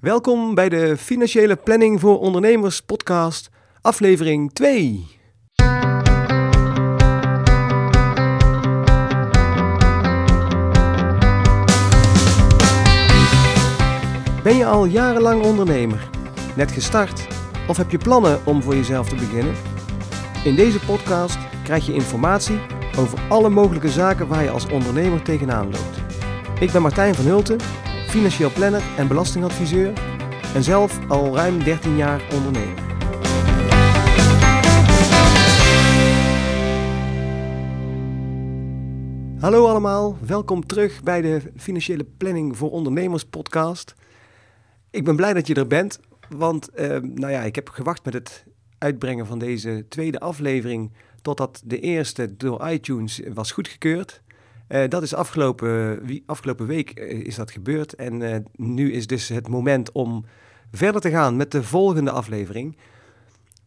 Welkom bij de Financiële Planning voor Ondernemers podcast, aflevering 2. Ben je al jarenlang ondernemer? Net gestart? Of heb je plannen om voor jezelf te beginnen? In deze podcast krijg je informatie over alle mogelijke zaken waar je als ondernemer tegenaan loopt. Ik ben Martijn van Hulten, financieel planner en belastingadviseur en zelf al ruim 13 jaar ondernemer. Hallo allemaal, welkom terug bij de Financiële Planning voor Ondernemers podcast. Ik ben blij dat je er bent, want uh, nou ja, ik heb gewacht met het uitbrengen van deze tweede aflevering totdat de eerste door iTunes was goedgekeurd. Uh, dat is afgelopen, afgelopen week uh, is dat gebeurd en nu is dus het moment om verder te gaan met de volgende aflevering.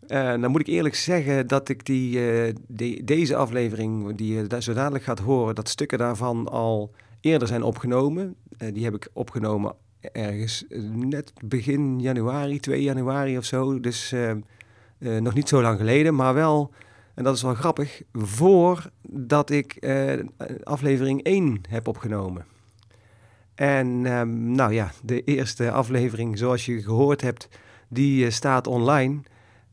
dan moet ik eerlijk zeggen dat ik die, die deze aflevering, die je zo dadelijk gaat horen, dat stukken daarvan al eerder zijn opgenomen. die heb ik opgenomen ergens net begin januari, 2 januari of zo. Dus nog niet zo lang geleden, maar wel en dat is wel grappig, voordat ik uh, aflevering 1 heb opgenomen. En um, nou ja, de eerste aflevering, zoals je gehoord hebt, die uh, staat online.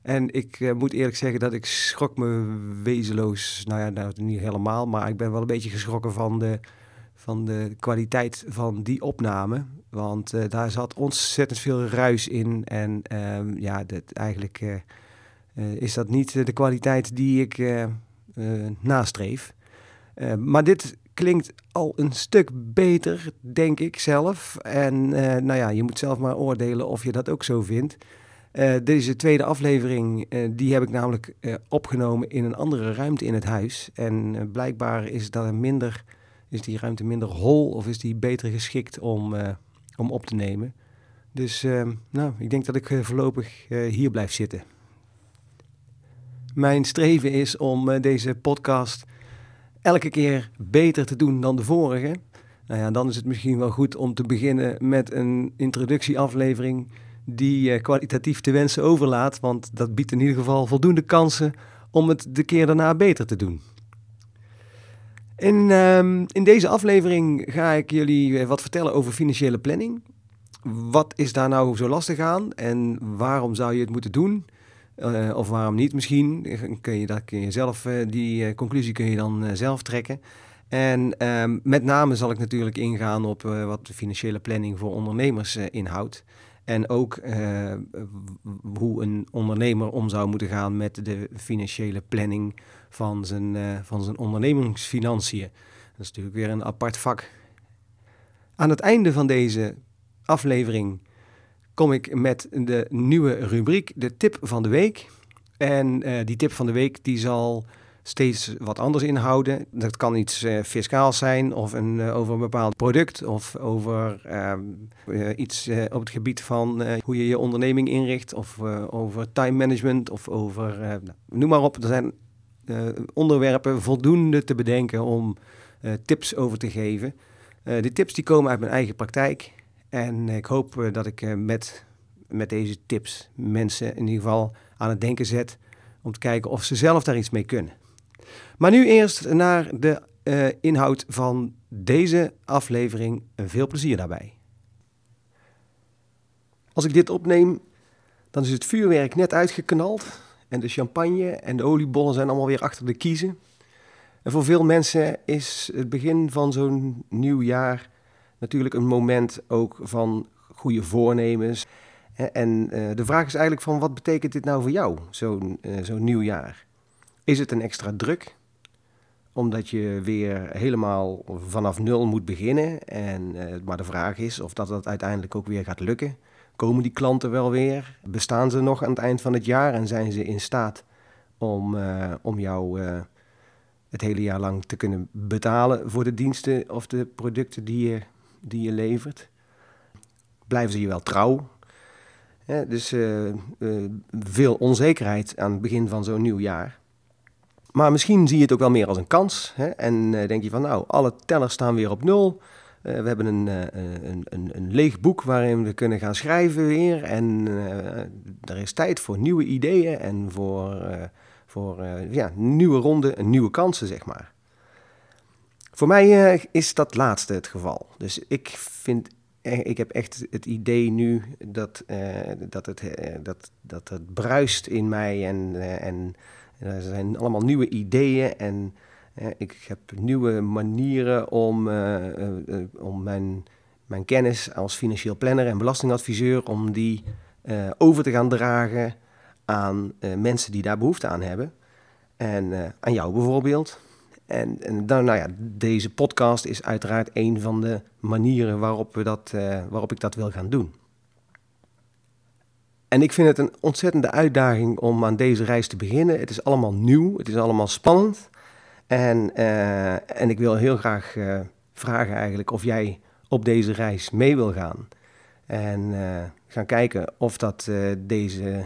En ik uh, moet eerlijk zeggen dat ik schrok me wezenloos, nou ja, nou, niet helemaal, maar ik ben wel een beetje geschrokken van de, van de kwaliteit van die opname. Want daar zat ontzettend veel ruis in en um, ja, dat eigenlijk is dat niet de kwaliteit die ik uh, nastreef. maar dit klinkt al een stuk beter, denk ik zelf. En nou ja, je moet zelf maar oordelen of je dat ook zo vindt. deze tweede aflevering, die heb ik namelijk opgenomen in een andere ruimte in het huis. En blijkbaar is, dat minder, is die ruimte minder hol of is die beter geschikt om, om op te nemen. Dus nou, ik denk dat ik voorlopig hier blijf zitten. Mijn streven is om uh, deze podcast elke keer beter te doen dan de vorige. Nou ja, dan is het misschien wel goed om te beginnen met een introductieaflevering die uh, kwalitatief te wensen overlaat, want dat biedt in ieder geval voldoende kansen om het de keer daarna beter te doen. In, um, in deze aflevering ga ik jullie eh, wat vertellen over financiële planning. Wat is daar nou zo lastig aan en waarom zou je het moeten doen? Uh, of waarom niet misschien? Kun je, dat kun je zelf, uh, die uh, conclusie kun je dan zelf trekken. En ehm, met name zal ik natuurlijk ingaan op wat de financiële planning voor ondernemers inhoudt. En ook hoe een ondernemer om zou moeten gaan met de financiële planning van zijn, van zijn ondernemingsfinanciën. Dat is natuurlijk weer een apart vak. Aan het einde van deze aflevering kom ik met de nieuwe rubriek, de tip van de week. En uh, die tip van de week die zal steeds wat anders inhouden. Dat kan iets uh, fiscaals zijn of een, uh, over een bepaald product of over iets op het gebied van hoe je je onderneming inricht of over time management of over, nou, noem maar op. Er zijn onderwerpen voldoende te bedenken om tips over te geven. die tips die komen uit mijn eigen praktijk. En ik hoop eh, dat ik eh, met, met deze tips mensen in ieder geval aan het denken zet om te kijken of ze zelf daar iets mee kunnen. Maar nu eerst naar de uh, inhoud van deze aflevering. Veel plezier daarbij. Als ik dit opneem, dan is het vuurwerk net uitgeknald en de champagne en de oliebollen zijn allemaal weer achter de kiezen. En voor veel mensen is het begin van zo'n nieuw jaar natuurlijk een moment ook van goede voornemens. En uh, de vraag is eigenlijk van wat betekent dit nou voor jou, zo'n uh, zo'n nieuw jaar? Is het een extra druk? Omdat je weer helemaal vanaf nul moet beginnen. En, uh, maar de vraag is of dat, dat uiteindelijk ook weer gaat lukken. Komen die klanten wel weer? Bestaan ze nog aan het eind van het jaar en zijn ze in staat om, om jou het hele jaar lang te kunnen betalen voor de diensten of de producten die je die je levert? Blijven ze je wel trouw? dus uh, uh, veel onzekerheid aan het begin van zo'n nieuw jaar. Maar misschien zie je het ook wel meer als een kans. Hè? En uh, denk je van, nou, alle tellers staan weer op nul. we hebben een, een, een, een, leeg boek waarin we kunnen gaan schrijven weer. En er is tijd voor nieuwe ideeën en voor, voor ja, nieuwe ronden en nieuwe kansen, zeg maar. Voor mij is dat laatste het geval. Dus ik vind ik heb echt het idee nu dat, dat, het, dat, dat het bruist in mij en, en er zijn allemaal nieuwe ideeën en ik heb nieuwe manieren om, eh, eh, eh, om mijn, mijn kennis als financieel planner en belastingadviseur, om die over te gaan dragen aan mensen die daar behoefte aan hebben. En aan jou bijvoorbeeld. En, en dan, nou ja, deze podcast is uiteraard een van de manieren waarop, we dat, waarop ik dat wil gaan doen. En ik vind het een ontzettende uitdaging om aan deze reis te beginnen. Het is allemaal nieuw, het is allemaal spannend. En, uh, en ik wil heel graag uh, vragen eigenlijk of jij op deze reis mee wil gaan. En gaan kijken of dat deze,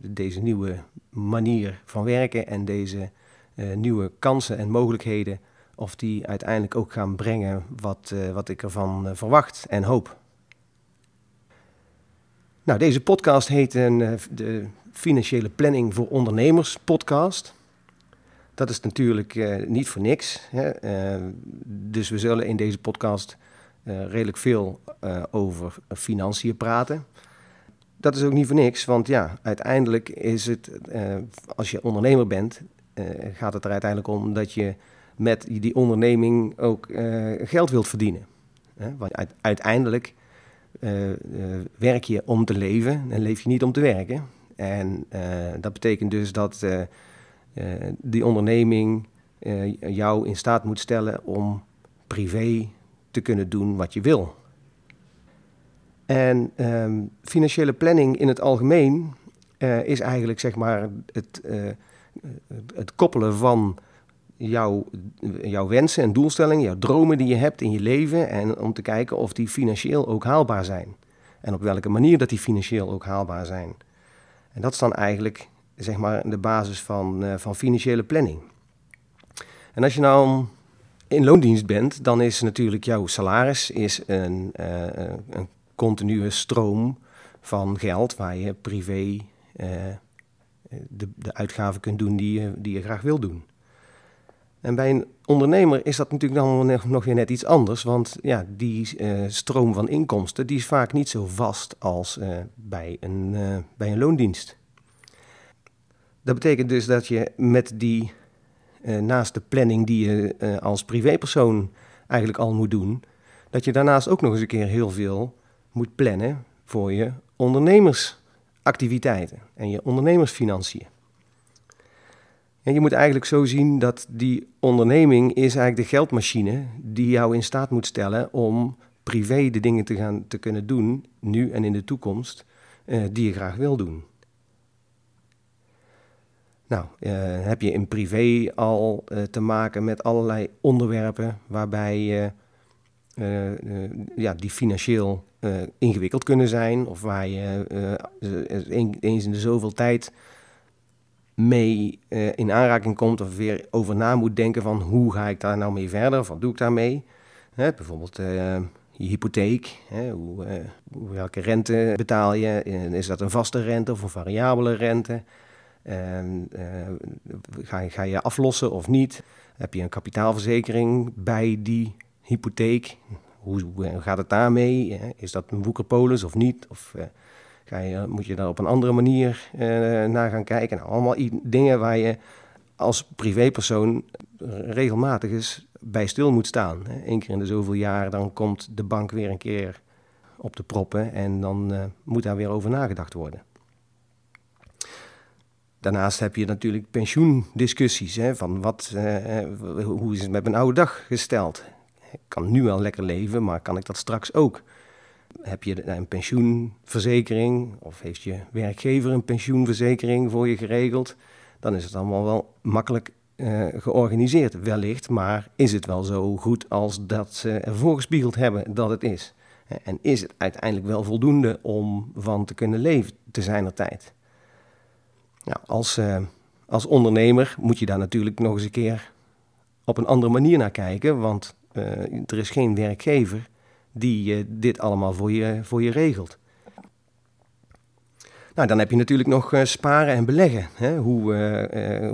deze nieuwe manier van werken en deze nieuwe kansen en mogelijkheden, of die uiteindelijk ook gaan brengen wat, wat ik ervan verwacht en hoop. Nou, deze podcast heet een, de Financiële Planning voor Ondernemers podcast. Dat is natuurlijk niet voor niks. Hè. Dus we zullen in deze podcast redelijk veel over financiën praten. Dat is ook niet voor niks, want ja, uiteindelijk is het, als je ondernemer bent, gaat het er uiteindelijk om dat je met die onderneming ook geld wilt verdienen. Want uiteindelijk werk je om te leven en leef je niet om te werken. En dat betekent dus dat die onderneming jou in staat moet stellen om privé te kunnen doen wat je wil. En um, financiële planning in het algemeen is eigenlijk zeg maar het, het koppelen van jouw, jouw wensen en doelstellingen, jouw dromen die je hebt in je leven en om te kijken of die financieel ook haalbaar zijn. En op welke manier dat die financieel ook haalbaar zijn. En dat is dan eigenlijk zeg maar de basis van, uh, van financiële planning. En als je nou in loondienst bent, dan is natuurlijk jouw salaris is een, uh, een continue stroom van geld waar je privé uh, de, de uitgaven kunt doen die je, die je graag wil doen. En bij een ondernemer is dat natuurlijk dan nog weer net iets anders, want ja, die uh, stroom van inkomsten die is vaak niet zo vast als uh, bij, een, bij een loondienst. Dat betekent dus dat je met die, naast de planning die je als privépersoon eigenlijk al moet doen, dat je daarnaast ook nog eens een keer heel veel moet plannen voor je ondernemersactiviteiten en je ondernemersfinanciën. En je moet eigenlijk zo zien dat die onderneming is eigenlijk de geldmachine die jou in staat moet stellen om privé de dingen te, gaan, te kunnen doen, nu en in de toekomst, uh, die je graag wil doen. Nou, uh, heb je in privé al uh, te maken met allerlei onderwerpen waarbij ja, die financieel ingewikkeld kunnen zijn, of waar je eens in de zoveel tijd mee in aanraking komt of weer over na moet denken van hoe ga ik daar nou mee verder, of wat doe ik daarmee. Hè, bijvoorbeeld je hypotheek, hè, hoe, welke rente betaal je, is dat een vaste rente of een variabele rente? En, ga, ga, je aflossen of niet? Heb je een kapitaalverzekering bij die hypotheek? Hoe, hoe gaat het daarmee? Is dat een woekerpolis of niet? Of uh, ga je, moet je daar op een andere manier uh, naar gaan kijken? Nou, allemaal dingen waar je als privépersoon regelmatig eens bij stil moet staan. Eén keer in de zoveel jaar, dan komt de bank weer een keer op de proppen en dan moet daar weer over nagedacht worden. Daarnaast heb je natuurlijk pensioendiscussies. Hè, van wat, hoe is het met mijn oude dag gesteld? Ik kan nu wel lekker leven, maar kan ik dat straks ook? Heb je een pensioenverzekering of heeft je werkgever een pensioenverzekering voor je geregeld? Dan is het allemaal wel makkelijk uh, georganiseerd, wellicht. Maar is het wel zo goed als dat ze ervoor gespiegeld hebben dat het is? En is het uiteindelijk wel voldoende om van te kunnen leven te zijner tijd? Nou, als, uh, als ondernemer moet je daar natuurlijk nog eens een keer op een andere manier naar kijken. Want er is geen werkgever die dit allemaal voor je, voor je regelt. Nou, dan heb je natuurlijk nog sparen en beleggen. Hè? Hoe,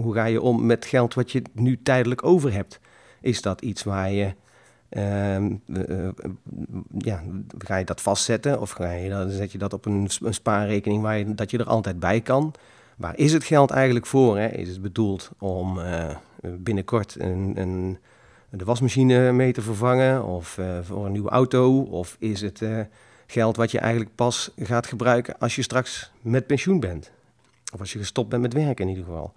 hoe ga je om met geld wat je nu tijdelijk over hebt? Is dat iets waar je Ehm, eh, ja, ga je dat vastzetten of ga je, dan zet je dat op een, een spaarrekening waar je, dat je er altijd bij kan? Waar is het geld eigenlijk voor? Hè? Is het bedoeld om binnenkort een, een, de wasmachine mee te vervangen of uh, voor een nieuwe auto? Of is het geld wat je eigenlijk pas gaat gebruiken als je straks met pensioen bent? Of als je gestopt bent met werken in ieder geval.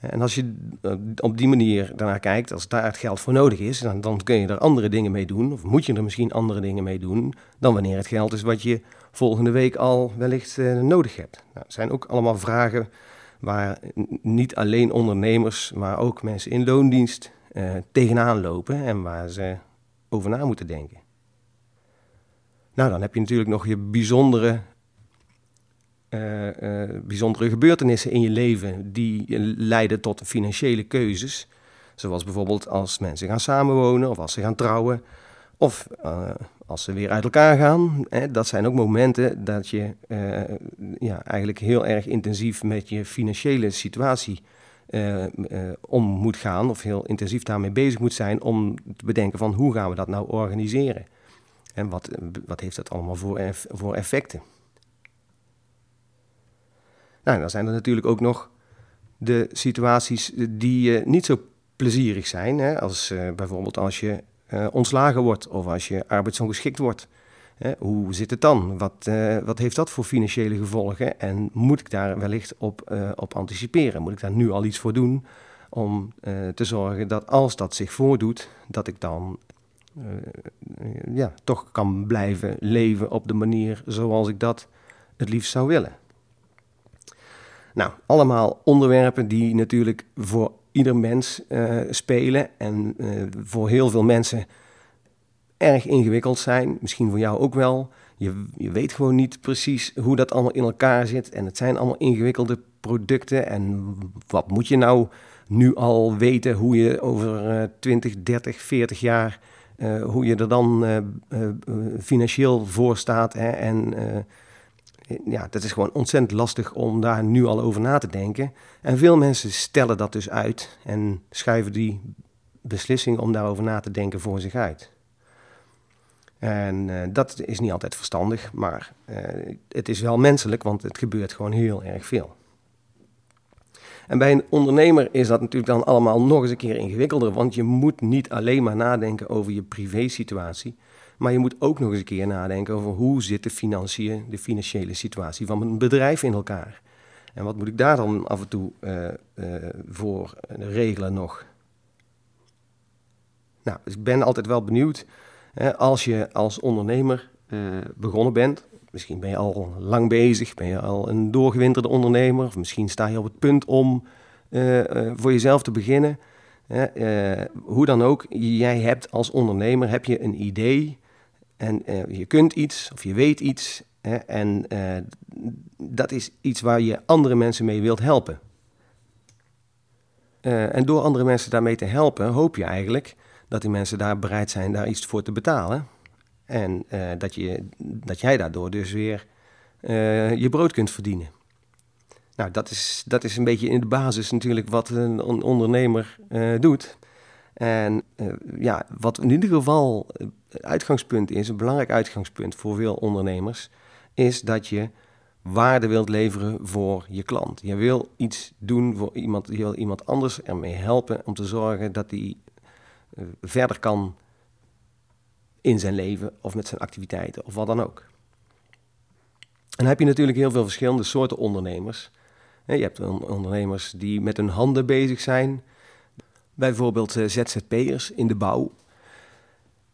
En als je eh, op die manier daarnaar kijkt, als daar het geld voor nodig is, dan, dan kun je er andere dingen mee doen. Of moet je er misschien andere dingen mee doen dan wanneer het geld is wat je volgende week al wellicht nodig hebt. Nou, zijn ook allemaal vragen waar niet alleen ondernemers, maar ook mensen in loondienst uh, tegenaan lopen en waar ze over na moeten denken. Nou, dan heb je natuurlijk nog je bijzondere uh, bijzondere gebeurtenissen in je leven die leiden tot financiële keuzes. Zoals bijvoorbeeld als mensen gaan samenwonen of als ze gaan trouwen of als ze weer uit elkaar gaan. Hè, dat zijn ook momenten dat je ja, eigenlijk heel erg intensief met je financiële situatie om moet gaan of heel intensief daarmee bezig moet zijn om te bedenken van hoe gaan we dat nou organiseren. En wat, wat heeft dat allemaal voor, voor effecten? Nou, dan zijn er natuurlijk ook nog de situaties die uh, niet zo plezierig zijn. Hè? Als bijvoorbeeld als je ontslagen wordt of als je arbeidsongeschikt wordt. Hoe zit het dan? Wat, wat heeft dat voor financiële gevolgen? En moet ik daar wellicht op, op anticiperen? Moet ik daar nu al iets voor doen om te zorgen dat als dat zich voordoet, dat ik dan ja, toch kan blijven leven op de manier zoals ik dat het liefst zou willen? Nou, allemaal onderwerpen die natuurlijk voor ieder mens spelen en voor heel veel mensen erg ingewikkeld zijn. Misschien voor jou ook wel. Je, je weet gewoon niet precies hoe dat allemaal in elkaar zit. En het zijn allemaal ingewikkelde producten. En wat moet je nou nu al weten hoe je over uh, 20, 30, 40 jaar, hoe je er dan financieel voor staat. Hè, en ja, dat is gewoon ontzettend lastig om daar nu al over na te denken. En veel mensen stellen dat dus uit en schuiven die beslissing om daarover na te denken voor zich uit. En uh, dat is niet altijd verstandig, maar uh, het is wel menselijk, want het gebeurt gewoon heel erg veel. En bij een ondernemer is dat natuurlijk dan allemaal nog eens een keer ingewikkelder, want je moet niet alleen maar nadenken over je privésituatie, maar je moet ook nog eens een keer nadenken over hoe zit de financiën, de financiële situatie van een bedrijf in elkaar. En wat moet ik daar dan af en toe uh, voor regelen nog? Nou, dus ik ben altijd wel benieuwd, als je als ondernemer uh, begonnen bent, misschien ben je al lang bezig, ben je al een doorgewinterde ondernemer, of misschien sta je op het punt om voor jezelf te beginnen. hoe dan ook, jij hebt als ondernemer heb je een idee en je kunt iets of je weet iets. En dat is iets waar je andere mensen mee wilt helpen. En door andere mensen daarmee te helpen, hoop je eigenlijk dat die mensen daar bereid zijn daar iets voor te betalen. En dat, je, dat jij daardoor dus weer je brood kunt verdienen. Nou, dat is, dat is een beetje in de basis natuurlijk wat een ondernemer doet. En ja, wat in ieder geval uitgangspunt is, een belangrijk uitgangspunt voor veel ondernemers, is dat je waarde wilt leveren voor je klant. Je wil iets doen voor iemand, je wil iemand anders ermee helpen om te zorgen dat uh, verder kan in zijn leven of met zijn activiteiten of wat dan ook. En dan heb je natuurlijk heel veel verschillende soorten ondernemers. Je hebt ondernemers die met hun handen bezig zijn, bijvoorbeeld eh, ZZP'ers in de bouw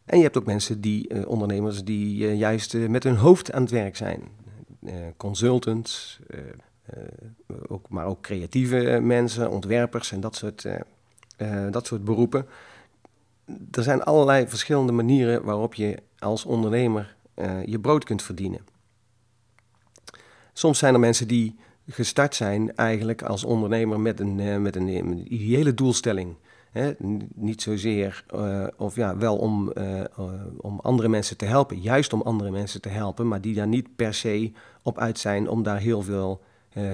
en je hebt ook mensen die, ondernemers, die juist met hun hoofd aan het werk zijn. consultants, maar ook creatieve mensen, ontwerpers en dat soort, dat soort beroepen. Er zijn allerlei verschillende manieren waarop je als ondernemer je brood kunt verdienen. Soms zijn er mensen die gestart zijn eigenlijk als ondernemer met een, met een, ideële doelstelling Hè? Niet zozeer, uh, of ja, wel om, uh, om andere mensen te helpen, juist om andere mensen te helpen, maar die daar niet per se op uit zijn om daar heel veel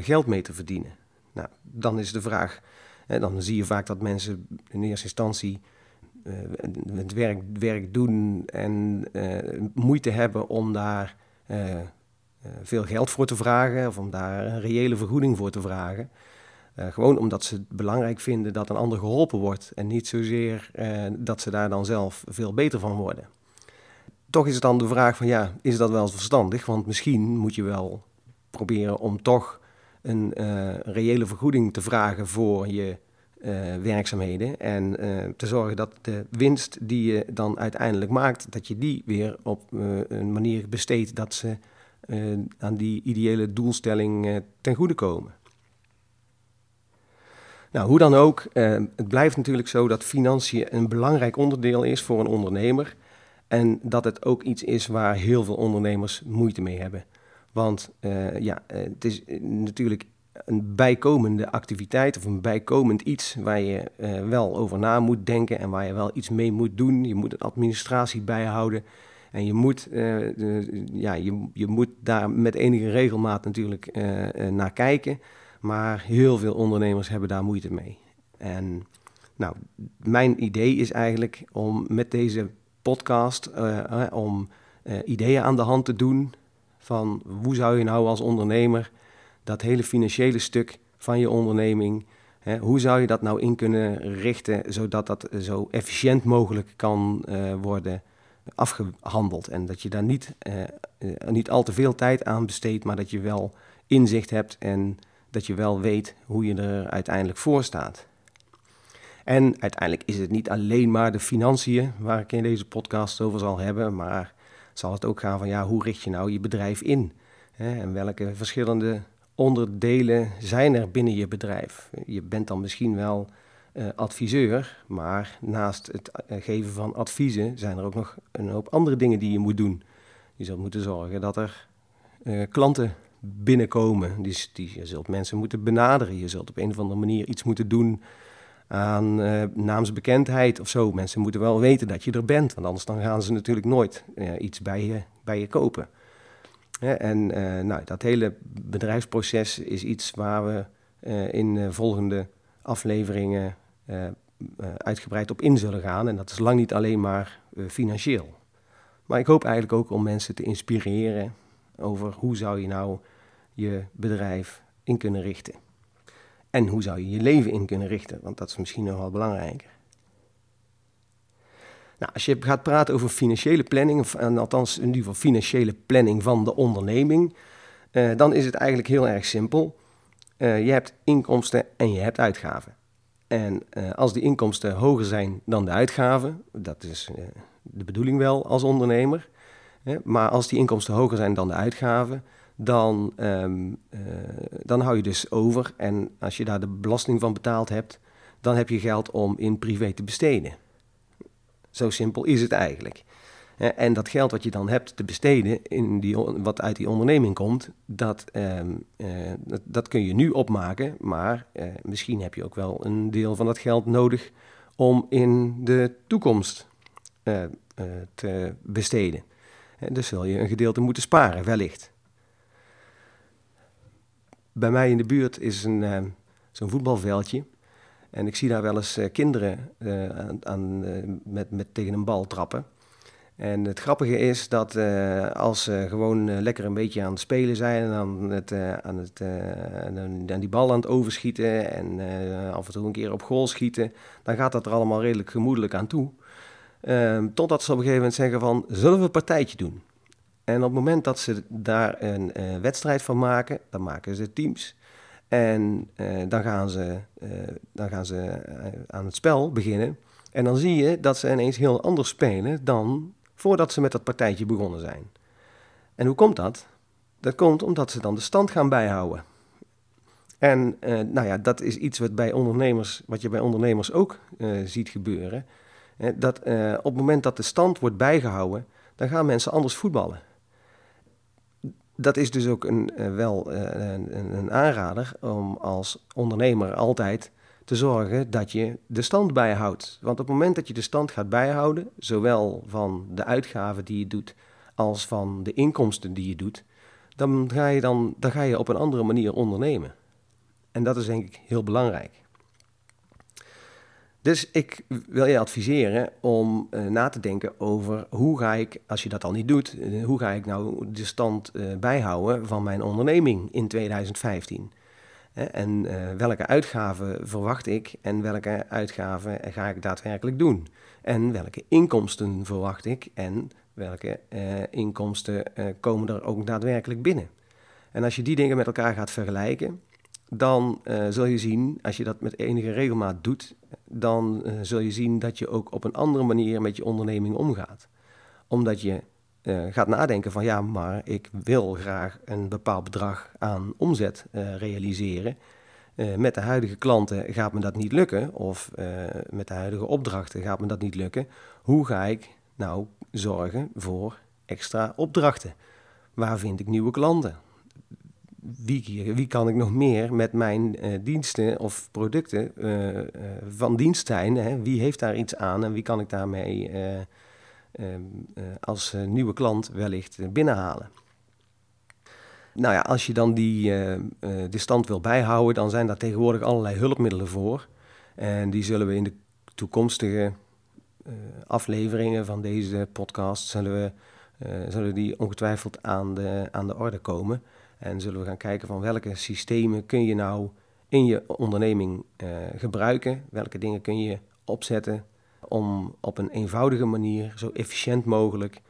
geld mee te verdienen. Nou, dan is de vraag, dan zie je vaak dat mensen in eerste instantie het werk, werk doen en moeite hebben om daar veel geld voor te vragen of om daar een reële vergoeding voor te vragen. Gewoon omdat ze het belangrijk vinden dat een ander geholpen wordt en niet zozeer dat ze daar dan zelf veel beter van worden. Toch is het dan de vraag van ja, is dat wel verstandig? Want misschien moet je wel proberen om toch een reële vergoeding te vragen voor je werkzaamheden en te zorgen dat de winst die je dan uiteindelijk maakt, dat je die weer op een manier besteedt dat ze aan die ideële doelstelling ten goede komen. Nou, hoe dan ook, eh, het blijft natuurlijk zo dat financiën een belangrijk onderdeel is voor een ondernemer. En dat het ook iets is waar heel veel ondernemers moeite mee hebben. Want uh, ja, eh, het is natuurlijk een bijkomende activiteit of een bijkomend iets waar je uh, wel over na moet denken en waar je wel iets mee moet doen. Je moet een administratie bijhouden. En je moet, uh, ja, je, je moet daar met enige regelmaat natuurlijk naar kijken. Maar heel veel ondernemers hebben daar moeite mee. En nou, mijn idee is eigenlijk om met deze podcast om ideeën aan de hand te doen van hoe zou je nou als ondernemer dat hele financiële stuk van je onderneming, hè, hoe zou je dat nou in kunnen richten zodat dat zo efficiënt mogelijk kan uh, worden afgehandeld en dat je daar niet, niet al te veel tijd aan besteedt, maar dat je wel inzicht hebt en dat je wel weet hoe je er uiteindelijk voor staat. En uiteindelijk is het niet alleen maar de financiën waar ik in deze podcast over zal hebben, maar zal het ook gaan van ja, hoe richt je nou je bedrijf in? Hè? En welke verschillende onderdelen zijn er binnen je bedrijf? Je bent dan misschien wel uh, adviseur, maar naast het uh, geven van adviezen zijn er ook nog een hoop andere dingen die je moet doen. Je zult moeten zorgen dat er uh, klanten binnenkomen. Dus die, je zult mensen moeten benaderen. Je zult op een of andere manier iets moeten doen aan naamsbekendheid of zo. Mensen moeten wel weten dat je er bent, want anders gaan ze natuurlijk nooit iets bij je, bij je kopen. En uh, nou, dat hele bedrijfsproces is iets waar we in volgende afleveringen uitgebreid op in zullen gaan. En dat is lang niet alleen maar financieel. Maar ik hoop eigenlijk ook om mensen te inspireren over hoe zou je nou je bedrijf in kunnen richten. En hoe zou je je leven in kunnen richten? Want dat is misschien nog wel belangrijker. Nou, als je gaat praten over financiële planning, of, althans in ieder geval financiële planning van de onderneming, uh, dan is het eigenlijk heel erg simpel. Uh, je hebt inkomsten en je hebt uitgaven. En uh, als die inkomsten hoger zijn dan de uitgaven, dat is de bedoeling wel als ondernemer, hè, maar als die inkomsten hoger zijn dan de uitgaven, dan, uh, dan hou je dus over. En als je daar de belasting van betaald hebt, dan heb je geld om in privé te besteden. Zo simpel is het eigenlijk. En dat geld wat je dan hebt te besteden, in die, wat uit die onderneming komt, dat, um, uh, dat, dat, kun je nu opmaken. Maar uh, misschien heb je ook wel een deel van dat geld nodig om in de toekomst te besteden. dus zul je een gedeelte moeten sparen, wellicht bij mij in de buurt is een, zo'n voetbalveldje. En ik zie daar wel eens uh, kinderen uh, aan, aan met, met tegen een bal trappen. En het grappige is dat als ze gewoon lekker een beetje aan het spelen zijn en aan, het, aan, het, die bal aan het overschieten en af en toe een keer op goal schieten, dan gaat dat er allemaal redelijk gemoedelijk aan toe. Ehm, totdat ze op een gegeven moment zeggen van, zullen we een partijtje doen? En op het moment dat ze daar een wedstrijd van maken, dan maken ze teams. En uh, dan gaan ze, uh, dan gaan ze aan het spel beginnen. En dan zie je dat ze ineens heel anders spelen dan voordat ze met dat partijtje begonnen zijn. En hoe komt dat? Dat komt omdat ze dan de stand gaan bijhouden. En nou ja, dat is iets wat, bij ondernemers, wat je bij ondernemers ook ziet gebeuren. dat op het moment dat de stand wordt bijgehouden, dan gaan mensen anders voetballen dat is dus ook een, uh, wel uh, een, een, aanrader om als ondernemer altijd te zorgen dat je de stand bijhoudt. Want op het moment dat je de stand gaat bijhouden, zowel van de uitgaven die je doet als van de inkomsten die je doet, dan ga je, dan, dan ga je op een andere manier ondernemen. En dat is denk ik heel belangrijk. Dus ik wil je adviseren om uh, na te denken over hoe ga ik, als je dat al niet doet, uh, hoe ga ik nou de stand uh, bijhouden van mijn onderneming in 2015? en welke uitgaven verwacht ik en welke uitgaven ga ik daadwerkelijk doen? En welke inkomsten verwacht ik en welke inkomsten komen er ook daadwerkelijk binnen? En als je die dingen met elkaar gaat vergelijken, dan uh, zul je zien, als je dat met enige regelmaat doet, dan uh, zul je zien dat je ook op een andere manier met je onderneming omgaat. Omdat je uh, gaat nadenken van ja, maar ik wil graag een bepaald bedrag aan omzet realiseren. met de huidige klanten gaat me dat niet lukken, of met de huidige opdrachten gaat me dat niet lukken. Hoe ga ik nou zorgen voor extra opdrachten? Waar vind ik nieuwe klanten? Wie, wie kan ik nog meer met mijn uh, diensten of producten uh, uh, van dienst zijn? Hè? Wie heeft daar iets aan en wie kan ik daarmee ehm, als nieuwe klant wellicht binnenhalen? Nou ja, als je dan die stand wil bijhouden, dan zijn daar tegenwoordig allerlei hulpmiddelen voor. En die zullen we in de toekomstige afleveringen van deze podcast, zullen, we, zullen die ongetwijfeld aan de, aan de orde komen. En zullen we gaan kijken van welke systemen kun je nou in je onderneming uh, gebruiken. Welke dingen kun je opzetten om op een eenvoudige manier, zo efficiënt mogelijk,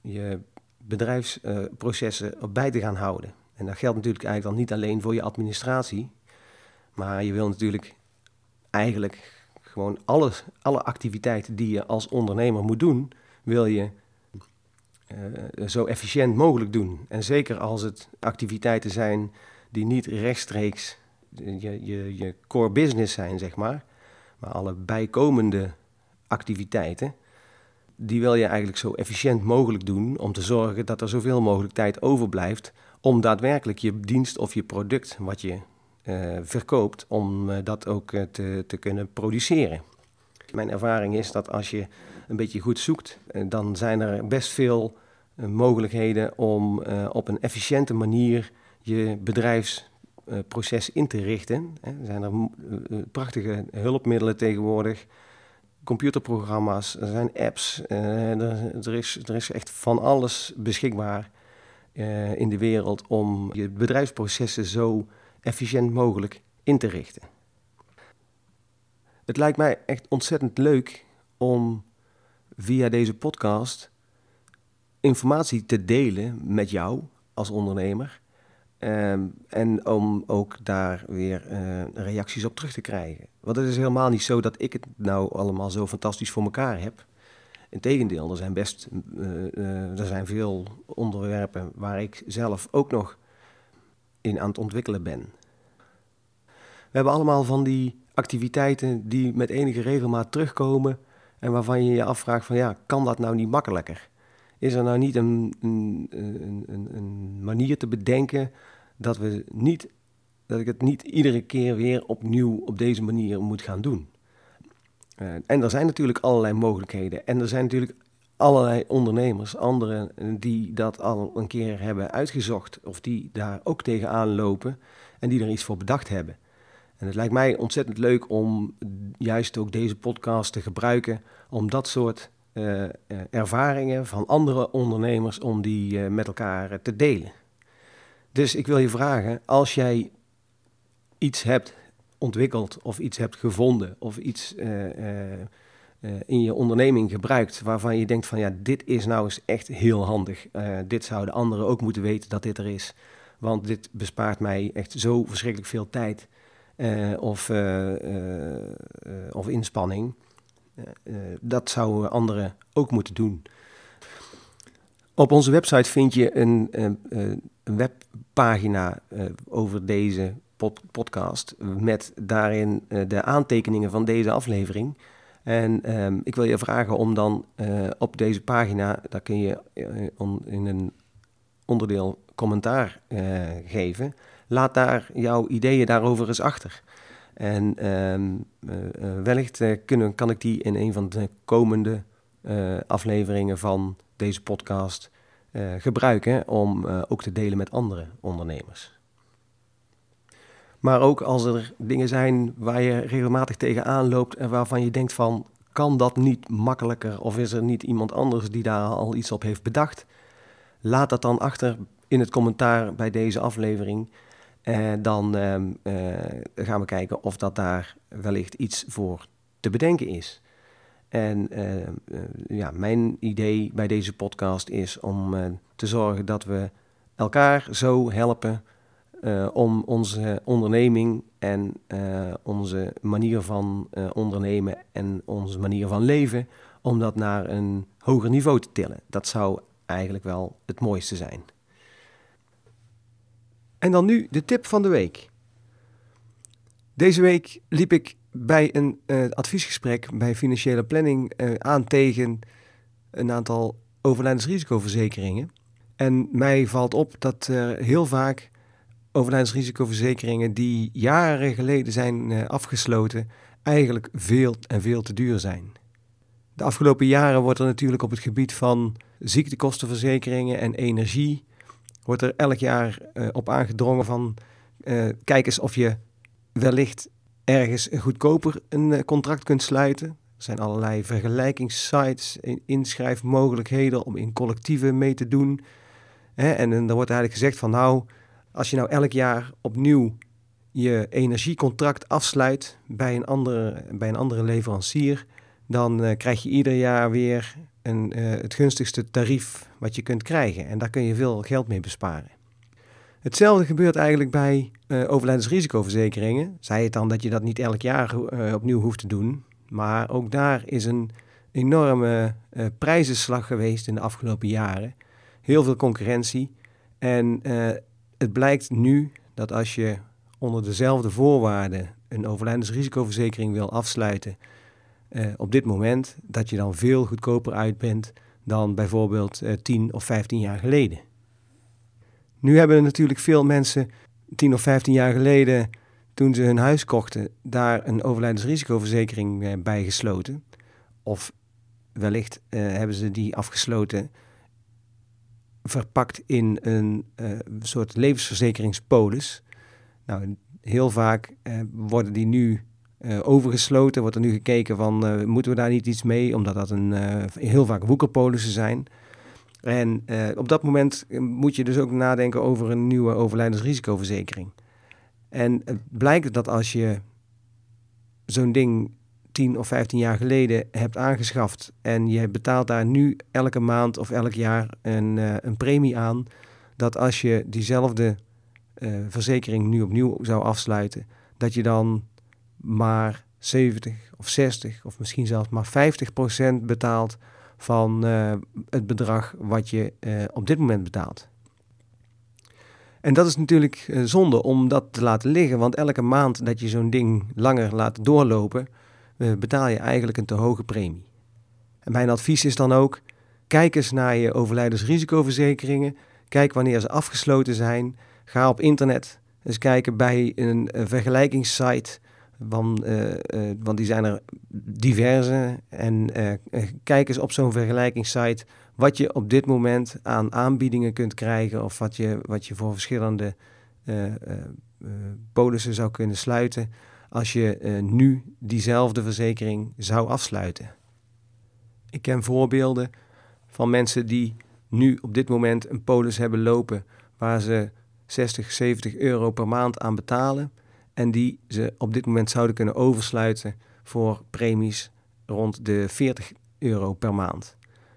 je bedrijfsprocessen uh, bij te gaan houden. En dat geldt natuurlijk eigenlijk dan niet alleen voor je administratie, maar je wil natuurlijk eigenlijk gewoon alles, alle activiteiten die je als ondernemer moet doen, wil je zo efficiënt mogelijk doen. En zeker als het activiteiten zijn die niet rechtstreeks je, je, je core business zijn, zeg maar, maar alle bijkomende activiteiten, die wil je eigenlijk zo efficiënt mogelijk doen om te zorgen dat er zoveel mogelijk tijd overblijft om daadwerkelijk je dienst of je product wat je uh, verkoopt, om uh, dat ook te, te kunnen produceren. Mijn ervaring is dat als je een beetje goed zoekt, dan zijn er best veel mogelijkheden om op een efficiënte manier je bedrijfsproces in te richten. Er zijn er prachtige hulpmiddelen tegenwoordig, computerprogramma's, er zijn apps, er, is, er is echt van alles beschikbaar in de wereld om je bedrijfsprocessen zo efficiënt mogelijk in te richten. Het lijkt mij echt ontzettend leuk om via deze podcast informatie te delen met jou als ondernemer. Um, en om ook daar weer uh, reacties op terug te krijgen. Want het is helemaal niet zo dat ik het nou allemaal zo fantastisch voor elkaar heb. Integendeel, er zijn best uh, uh, er zijn veel onderwerpen waar ik zelf ook nog in aan het ontwikkelen ben. We hebben allemaal van die activiteiten die met enige regelmaat terugkomen en waarvan je je afvraagt van ja, kan dat nou niet makkelijker? Is er nou niet een, een, een, een manier te bedenken dat, we niet, dat ik het niet iedere keer weer opnieuw op deze manier moet gaan doen? Uh, en er zijn natuurlijk allerlei mogelijkheden. En er zijn natuurlijk allerlei ondernemers, anderen die dat al een keer hebben uitgezocht of die daar ook tegenaan lopen en die er iets voor bedacht hebben. En het lijkt mij ontzettend leuk om juist ook deze podcast te gebruiken om dat soort uh, ervaringen van andere ondernemers, om die uh, met elkaar te delen. Dus ik wil je vragen, als jij iets hebt ontwikkeld of iets hebt gevonden of iets in je onderneming gebruikt waarvan je denkt van ja, dit is nou eens echt heel handig. dit zouden anderen ook moeten weten dat dit er is. Want dit bespaart mij echt zo verschrikkelijk veel tijd of, uh, of inspanning. dat zouden anderen ook moeten doen. Op onze website vind je een, een, webpagina over deze pod podcast met daarin de aantekeningen van deze aflevering. En um, ik wil je vragen om dan op deze pagina, daar kun je in een onderdeel commentaar geven. Laat daar jouw ideeën daarover eens achter. En ehm, wellicht kunnen, kan ik die in een van de komende afleveringen van deze podcast gebruiken om ook te delen met andere ondernemers. Maar ook als er dingen zijn waar je regelmatig tegenaan loopt en waarvan je denkt van, kan dat niet makkelijker of is er niet iemand anders die daar al iets op heeft bedacht? Laat dat dan achter in het commentaar bij deze aflevering. Eh, dan ehm, eh, gaan we kijken of dat daar wellicht iets voor te bedenken is. En eh, ja, mijn idee bij deze podcast is om te zorgen dat we elkaar zo helpen uh, om onze onderneming en uh, onze manier van uh, ondernemen en onze manier van leven, om dat naar een hoger niveau te tillen. Dat zou eigenlijk wel het mooiste zijn. En dan nu de tip van de week. Deze week liep ik bij een adviesgesprek bij financiële planning aan tegen een aantal overlijdensrisicoverzekeringen. En mij valt op dat er heel vaak overlijdensrisicoverzekeringen die jaren geleden zijn uh, afgesloten, eigenlijk veel en veel te duur zijn. De afgelopen jaren wordt er natuurlijk op het gebied van ziektekostenverzekeringen en energie, wordt er elk jaar uh, op aangedrongen van uh, kijk eens of je wellicht ergens goedkoper een contract kunt sluiten. Er zijn allerlei vergelijkingssites, inschrijfmogelijkheden om in collectieven mee te doen. Hè? En, en er wordt eigenlijk gezegd van nou, als je nou elk jaar opnieuw je energiecontract afsluit bij een andere, bij een andere leverancier, dan krijg je ieder jaar weer uh, het gunstigste tarief wat je kunt krijgen. En daar kun je veel geld mee besparen. Hetzelfde gebeurt eigenlijk bij uh, overlijdensrisicoverzekeringen. Zij het dan dat je dat niet elk jaar opnieuw hoeft te doen. Maar ook daar is een enorme prijzenslag geweest in de afgelopen jaren. Heel veel concurrentie. En het blijkt nu dat als je onder dezelfde voorwaarden een overlijdensrisicoverzekering wil afsluiten, uh, op dit moment, dat je dan veel goedkoper uit bent dan bijvoorbeeld uh, eh, 10 of 15 jaar geleden. Nu hebben er natuurlijk veel mensen 10 of 15 jaar geleden, toen ze hun huis kochten, daar een overlijdensrisicoverzekering uh, bij gesloten. Of wellicht hebben ze die afgesloten verpakt in een soort levensverzekeringspolis. Nou, heel vaak worden die nu uh, overgesloten. Wordt er nu gekeken van, moeten we daar niet iets mee? Omdat dat een, heel vaak woekerpolissen zijn. En op dat moment moet je dus ook nadenken over een nieuwe overlijdensrisicoverzekering. En het blijkt dat als je zo'n ding 10 of 15 jaar geleden hebt aangeschaft en je betaalt daar nu elke maand of elk jaar een, een premie aan, dat als je diezelfde verzekering nu opnieuw zou afsluiten, dat je dan maar 70 of 60 of misschien zelfs maar 50 procent betaalt van uh, het bedrag wat je op dit moment betaalt. En dat is natuurlijk zonde om dat te laten liggen, want elke maand dat je zo'n ding langer laat doorlopen, betaal je eigenlijk een te hoge premie. En mijn advies is dan ook, kijk eens naar je overlijdensrisicoverzekeringen. Kijk wanneer ze afgesloten zijn. Ga op internet eens kijken bij een vergelijkingssite. Want, uh, uh, want die zijn er diverse. En uh, kijk eens op zo'n vergelijkingssite wat je op dit moment aan aanbiedingen kunt krijgen. Of wat je, wat je voor verschillende polissen zou kunnen sluiten als je nu diezelfde verzekering zou afsluiten. Ik ken voorbeelden van mensen die nu op dit moment een polis hebben lopen waar ze 60, 70 euro per maand aan betalen en die ze op dit moment zouden kunnen oversluiten voor premies rond de 40 euro per maand.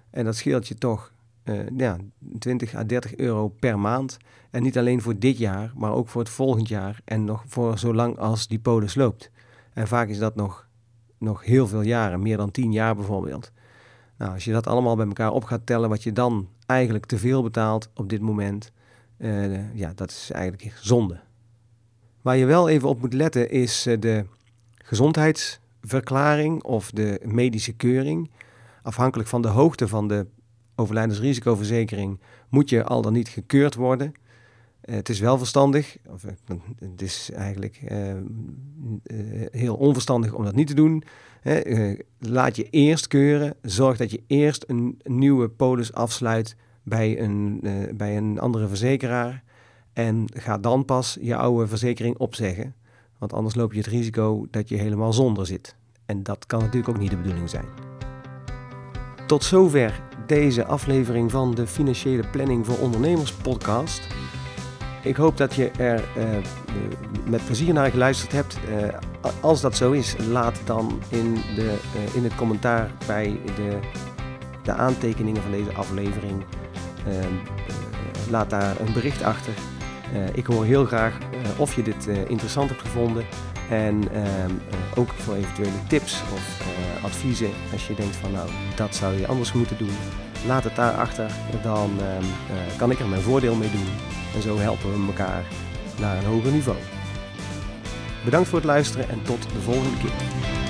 En dat scheelt je toch uh, ja, 20 à 30 euro per maand. En niet alleen voor dit jaar, maar ook voor het volgend jaar en nog voor zolang als die polis loopt. En vaak is dat nog, nog heel veel jaren, meer dan 10 jaar bijvoorbeeld. Nou, als je dat allemaal bij elkaar op gaat tellen, wat je dan eigenlijk te veel betaalt op dit moment, uh, ja, dat is eigenlijk zonde. Waar je wel even op moet letten is uh, de gezondheidsverklaring of de medische keuring. Afhankelijk van de hoogte van de overlijdensrisicoverzekering moet je al dan niet gekeurd worden. het is wel verstandig, of het is eigenlijk heel onverstandig om dat niet te doen. laat je eerst keuren. Zorg dat je eerst een nieuwe polis afsluit bij een, bij een andere verzekeraar. En ga dan pas je oude verzekering opzeggen. Want anders loop je het risico dat je helemaal zonder zit. En dat kan natuurlijk ook niet de bedoeling zijn. Tot zover deze aflevering van de Financiële Planning voor Ondernemers podcast. Ik hoop dat je er uh, met plezier naar geluisterd hebt. Uh, als dat zo is, laat dan in, de, in het commentaar bij de, de aantekeningen van deze aflevering. laat daar een bericht achter. Ik hoor heel graag of je dit interessant hebt gevonden. En ehm, ook voor eventuele tips of adviezen. Als je denkt van nou, dat zou je anders moeten doen. Laat het daarachter. Dan ehm, kan ik er mijn voordeel mee doen. En zo helpen we elkaar naar een hoger niveau. Bedankt voor het luisteren en tot de volgende keer.